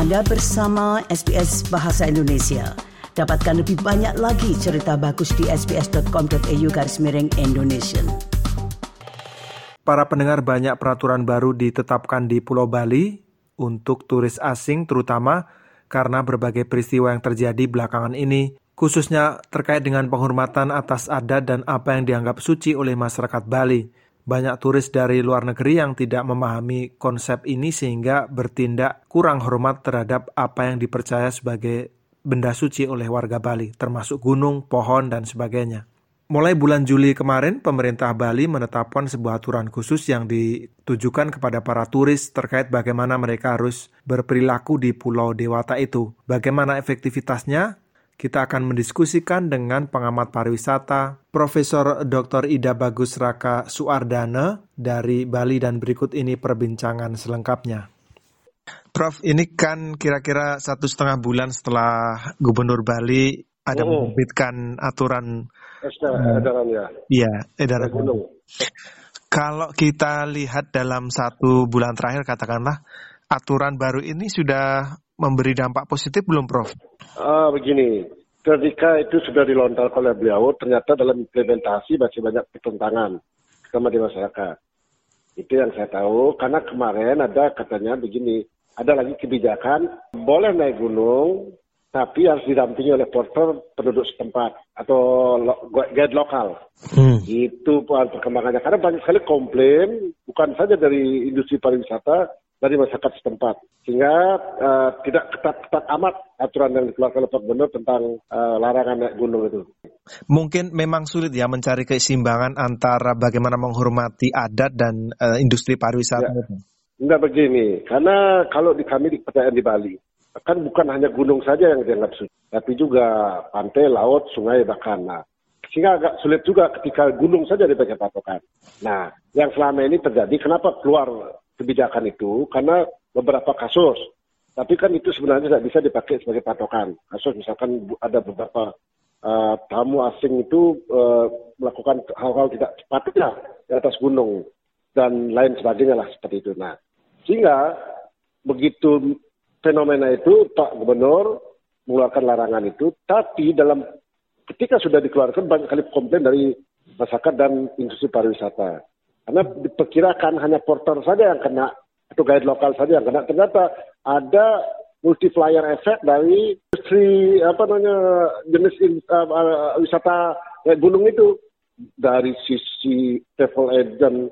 Anda bersama SBS Bahasa Indonesia. Dapatkan lebih banyak lagi cerita bagus di sbs.com.au garis miring Indonesia. Para pendengar banyak peraturan baru ditetapkan di Pulau Bali untuk turis asing terutama karena berbagai peristiwa yang terjadi belakangan ini, khususnya terkait dengan penghormatan atas adat dan apa yang dianggap suci oleh masyarakat Bali. Banyak turis dari luar negeri yang tidak memahami konsep ini sehingga bertindak kurang hormat terhadap apa yang dipercaya sebagai benda suci oleh warga Bali, termasuk gunung, pohon, dan sebagainya. Mulai bulan Juli kemarin, pemerintah Bali menetapkan sebuah aturan khusus yang ditujukan kepada para turis terkait bagaimana mereka harus berperilaku di Pulau Dewata itu. Bagaimana efektivitasnya? Kita akan mendiskusikan dengan pengamat pariwisata, Profesor Dr. Ida Bagus Raka Suardana dari Bali dan berikut ini perbincangan selengkapnya. Prof, ini kan kira-kira satu setengah bulan setelah Gubernur Bali ada oh. menerbitkan aturan edaran ya. Iya, edaran. Kalau kita lihat dalam satu bulan terakhir katakanlah aturan baru ini sudah memberi dampak positif belum, Prof? Ah, begini, ketika itu sudah dilontarkan oleh beliau, ternyata dalam implementasi masih banyak pertentangan sama di masyarakat. Itu yang saya tahu, karena kemarin ada katanya begini, ada lagi kebijakan boleh naik gunung, tapi harus didampingi oleh porter penduduk setempat atau lo, guide lokal. Hmm. Itu perkembangannya. Karena banyak sekali komplain, bukan saja dari industri pariwisata, dari masyarakat setempat. Sehingga uh, tidak ketat-ketat amat aturan yang dikeluarkan oleh Pak Gubernur tentang uh, larangan naik gunung itu. Mungkin memang sulit ya mencari keseimbangan antara bagaimana menghormati adat dan uh, industri pariwisata ya. Enggak begini, karena kalau di kami di percayaan di Bali, kan bukan hanya gunung saja yang dianggap suci, tapi juga pantai, laut, sungai, bahkan. Nah, sehingga agak sulit juga ketika gunung saja dipakai patokan. Nah, yang selama ini terjadi, kenapa keluar kebijakan itu karena beberapa kasus. Tapi kan itu sebenarnya tidak bisa dipakai sebagai patokan. Kasus misalkan ada beberapa uh, tamu asing itu uh, melakukan hal-hal tidak sepatutnya di atas gunung dan lain sebagainya lah seperti itu. Nah, sehingga begitu fenomena itu Pak Gubernur mengeluarkan larangan itu, tapi dalam ketika sudah dikeluarkan banyak kali komplain dari masyarakat dan industri pariwisata. Karena diperkirakan hanya porter saja yang kena, atau guide lokal saja yang kena. Ternyata ada multiplier effect dari industri apa namanya jenis uh, uh, wisata gunung itu. Dari sisi travel agent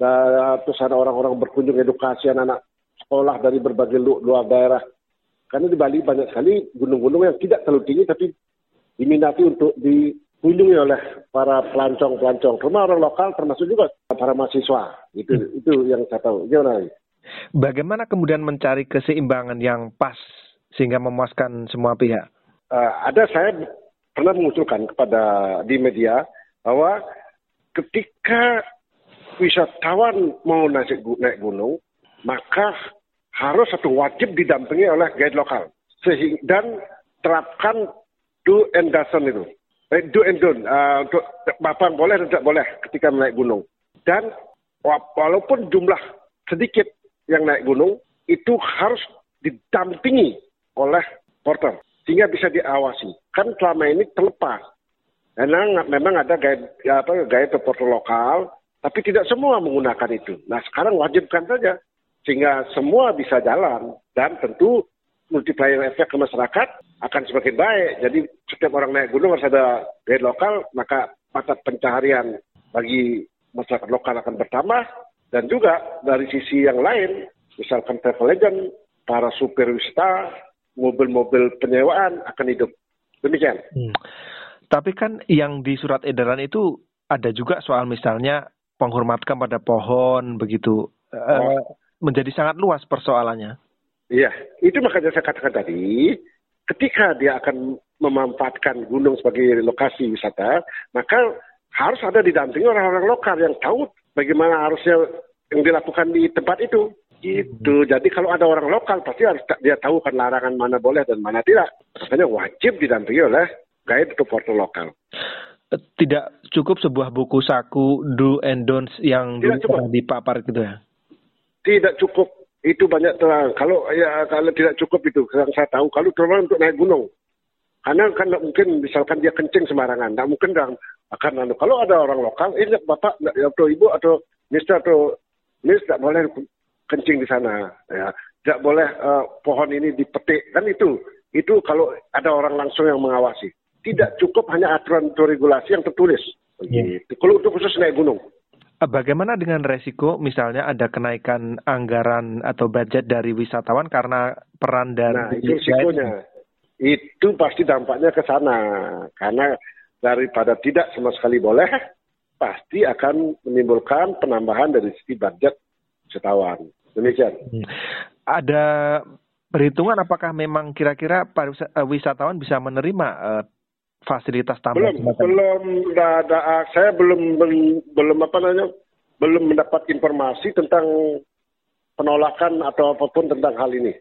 uh, terus ada orang-orang berkunjung edukasi anak-anak sekolah dari berbagai luar daerah. Karena di Bali banyak sekali gunung-gunung yang tidak terlalu tinggi tapi diminati untuk di dikunjungi oleh para pelancong-pelancong. Rumah orang lokal termasuk juga para mahasiswa. Itu hmm. itu yang saya tahu. Gimana? Bagaimana kemudian mencari keseimbangan yang pas sehingga memuaskan semua pihak? Uh, ada saya pernah mengusulkan kepada di media bahwa ketika wisatawan mau naik, naik gunung, maka harus satu wajib didampingi oleh guide lokal. Sehingga, dan terapkan do and doesn't itu. Eh, do and don't. Uh, untuk Bapak boleh dan tidak boleh ketika naik gunung. Dan walaupun jumlah sedikit yang naik gunung, itu harus didampingi oleh porter. Sehingga bisa diawasi. Kan selama ini terlepas. Memang, memang ada guide, apa, guide porter lokal, tapi tidak semua menggunakan itu. Nah sekarang wajibkan saja. Sehingga semua bisa jalan. Dan tentu multiplier efek ke masyarakat akan semakin baik. Jadi setiap orang naik gunung harus ada guide lokal, maka mata pencaharian bagi masyarakat lokal akan bertambah. Dan juga dari sisi yang lain, misalkan travel agent, para supir wisata, mobil-mobil penyewaan akan hidup. Demikian. Hmm. Tapi kan yang di surat edaran itu ada juga soal misalnya penghormatkan pada pohon begitu. Eh, oh. menjadi sangat luas persoalannya. Iya, itu makanya saya katakan tadi, ketika dia akan memanfaatkan gunung sebagai lokasi wisata, maka harus ada didampingi orang-orang lokal yang tahu bagaimana harusnya yang dilakukan di tempat itu. Itu. Hmm. Jadi kalau ada orang lokal pasti harus dia tahu kan larangan mana boleh dan mana tidak. Makanya wajib didampingi oleh guide atau portal lokal. Tidak cukup sebuah buku saku do and don'ts yang dulu dipapar gitu ya? Tidak cukup itu banyak terang. Kalau ya kalau tidak cukup itu, yang saya tahu kalau terlalu untuk naik gunung. Karena kan mungkin misalkan dia kencing sembarangan, tidak mungkin dong akan anu. Kalau ada orang lokal, ini bapak atau ibu atau mister atau mis tidak boleh kencing di sana, ya tidak boleh uh, pohon ini dipetik kan itu. Itu kalau ada orang langsung yang mengawasi. Tidak cukup hanya aturan atau regulasi yang tertulis. Yeah. Kalau untuk khusus naik gunung. Eh, bagaimana dengan resiko misalnya ada kenaikan anggaran atau budget dari wisatawan karena peran dari Nah, itu risikonya. Itu pasti dampaknya ke sana. Karena daripada tidak sama sekali boleh, pasti akan menimbulkan penambahan dari sisi budget wisatawan. Demikian. Hmm. Ada perhitungan apakah memang kira-kira eh, wisatawan bisa menerima uh, fasilitas tambahan? Belum, belum ada, saya belum, belum, belum apa namanya, belum mendapat informasi tentang penolakan atau apa pun tentang hal ini.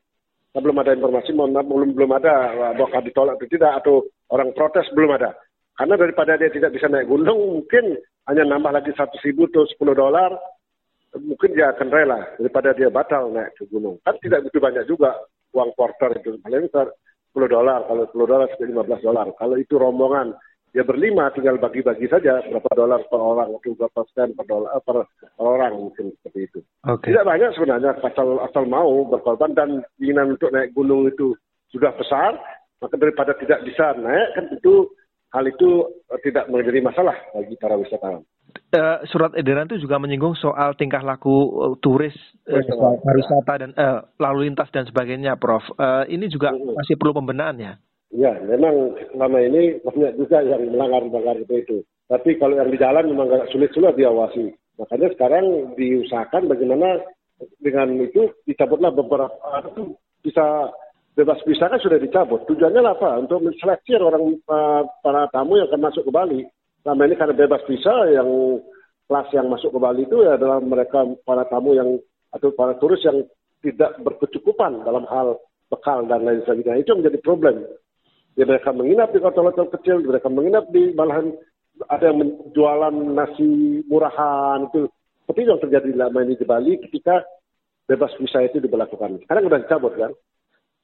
Saya belum ada informasi, mohon maaf, belum belum ada bahwa ditolak atau tidak atau orang protes belum ada. Karena daripada dia tidak bisa naik gunung, mungkin hanya nambah lagi satu ribu atau sepuluh dolar, mungkin dia akan rela daripada dia batal naik ke gunung. Kan tidak begitu banyak juga uang porter itu. Paling 10 dolar, kalau 10 dolar sudah 15 dolar. Kalau itu rombongan, ya berlima tinggal bagi-bagi saja berapa dolar per orang, atau berapa sen per, dolar, per, per orang mungkin seperti itu. Okay. Tidak banyak sebenarnya asal asal mau berkorban dan keinginan untuk naik gunung itu sudah besar, maka daripada tidak bisa naik kan itu hal itu tidak menjadi masalah bagi para wisatawan uh, surat edaran itu juga menyinggung soal tingkah laku uh, turis, uh, pariwisata dan uh, lalu lintas dan sebagainya, Prof. Uh, ini juga masih perlu pembenahan ya? Ya, memang selama ini banyak juga yang melanggar-melanggar itu itu. Tapi kalau yang di jalan memang agak sulit-sulit diawasi. Makanya sekarang diusahakan bagaimana dengan itu dicabutlah beberapa itu bisa bebas visa kan sudah dicabut. Tujuannya apa? Untuk menseleksi orang uh, para tamu yang akan masuk ke Bali selama ini karena bebas visa yang kelas yang masuk ke Bali itu adalah mereka para tamu yang atau para turis yang tidak berkecukupan dalam hal bekal dan lain sebagainya. Itu menjadi problem. Ya, mereka menginap di hotel-hotel kecil, mereka menginap di malahan ada yang menjualan nasi murahan itu. Seperti yang terjadi lama ini di Bali ketika bebas visa itu diberlakukan. Sekarang sudah dicabut kan.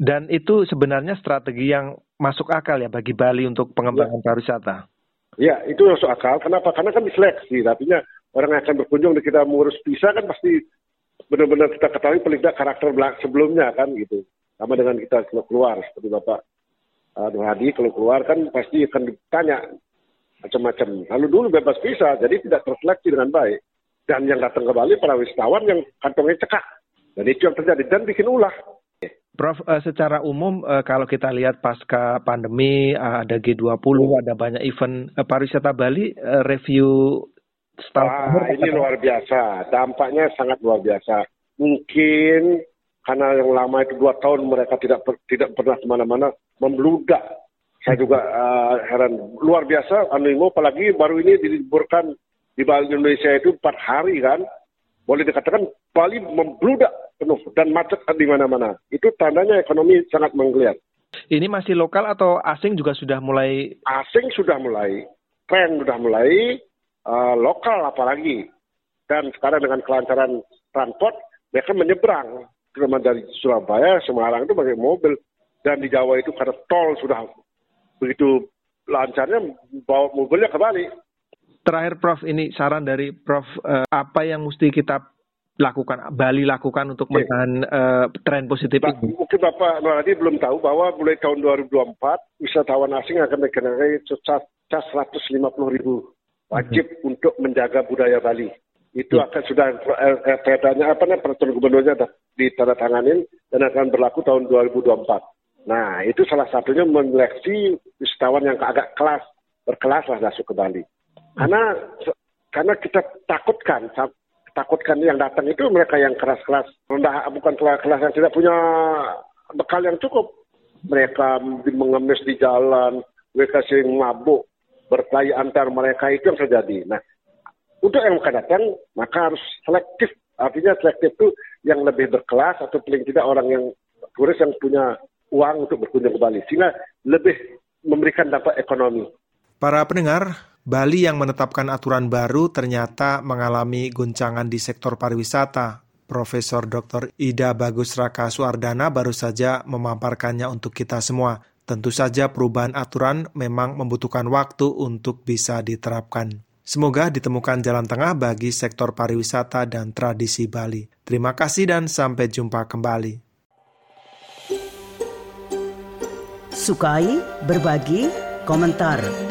Dan itu sebenarnya strategi yang masuk akal ya bagi Bali untuk pengembangan ya. pariwisata. Ya, itu masuk akal. Kenapa? Karena kan diseleksi. Artinya orang yang akan berkunjung di kita mengurus visa kan pasti benar-benar kita ketahui paling tidak karakter sebelumnya kan gitu. Sama dengan kita kalau keluar seperti Bapak uh, Nur Hadi kalau keluar kan pasti akan ditanya macam-macam. Lalu dulu bebas visa, jadi tidak terseleksi dengan baik. Dan yang datang ke Bali para wisatawan yang kantongnya cekak. Dan itu yang terjadi dan bikin ulah. Prof, uh, secara umum uh, kalau kita lihat pasca pandemi uh, ada G20, ada banyak event pariwisata Bali, review. Wah, ini luar biasa, dampaknya sangat luar biasa. Mungkin karena yang lama itu dua tahun mereka tidak per, tidak pernah ke mana-mana membludak. Saya juga uh, heran, luar biasa animo, apalagi baru ini diliburkan di Bali Indonesia itu empat hari kan, boleh dikatakan Bali membludak penuh dan macet di mana-mana. Itu tandanya ekonomi sangat menggeliat. Ini masih lokal atau asing juga sudah mulai? Asing sudah mulai, tren sudah mulai, uh, lokal apalagi. Dan sekarang dengan kelancaran transport, mereka menyeberang. Terutama dari Surabaya, Semarang itu pakai mobil. Dan di Jawa itu karena tol sudah begitu lancarnya, bawa mobilnya ke Bali. Terakhir Prof, ini saran dari Prof, uh, apa yang mesti kita lakukan Bali lakukan untuk menahan uh, tren positif ini? Mungkin Bapak Nuradi belum tahu bahwa mulai tahun 2024 wisatawan asing akan dikenai cas, cas 150 ribu wajib hmm. untuk menjaga budaya Bali. Itu hmm. akan sudah eh, apa nih peraturan gubernurnya ditandatanganin dan akan berlaku tahun 2024. Nah itu salah satunya menyeleksi wisatawan yang agak kelas berkelas lah masuk ke Bali. Karena karena kita takutkan takutkan yang datang itu mereka yang keras-keras. Rendah bukan kelas-kelas yang tidak punya bekal yang cukup. Mereka mengemis di jalan mereka sering mabuk berkelahi antar mereka itu yang terjadi. Nah untuk yang akan datang maka harus selektif. Artinya selektif itu yang lebih berkelas atau paling tidak orang yang turis yang punya uang untuk berkunjung ke Bali. Sehingga lebih memberikan dampak ekonomi. Para pendengar, Bali yang menetapkan aturan baru ternyata mengalami guncangan di sektor pariwisata. Profesor Dr. Ida Bagus Raka Suardana baru saja memaparkannya untuk kita semua. Tentu saja perubahan aturan memang membutuhkan waktu untuk bisa diterapkan. Semoga ditemukan jalan tengah bagi sektor pariwisata dan tradisi Bali. Terima kasih dan sampai jumpa kembali. Sukai, berbagi, komentar.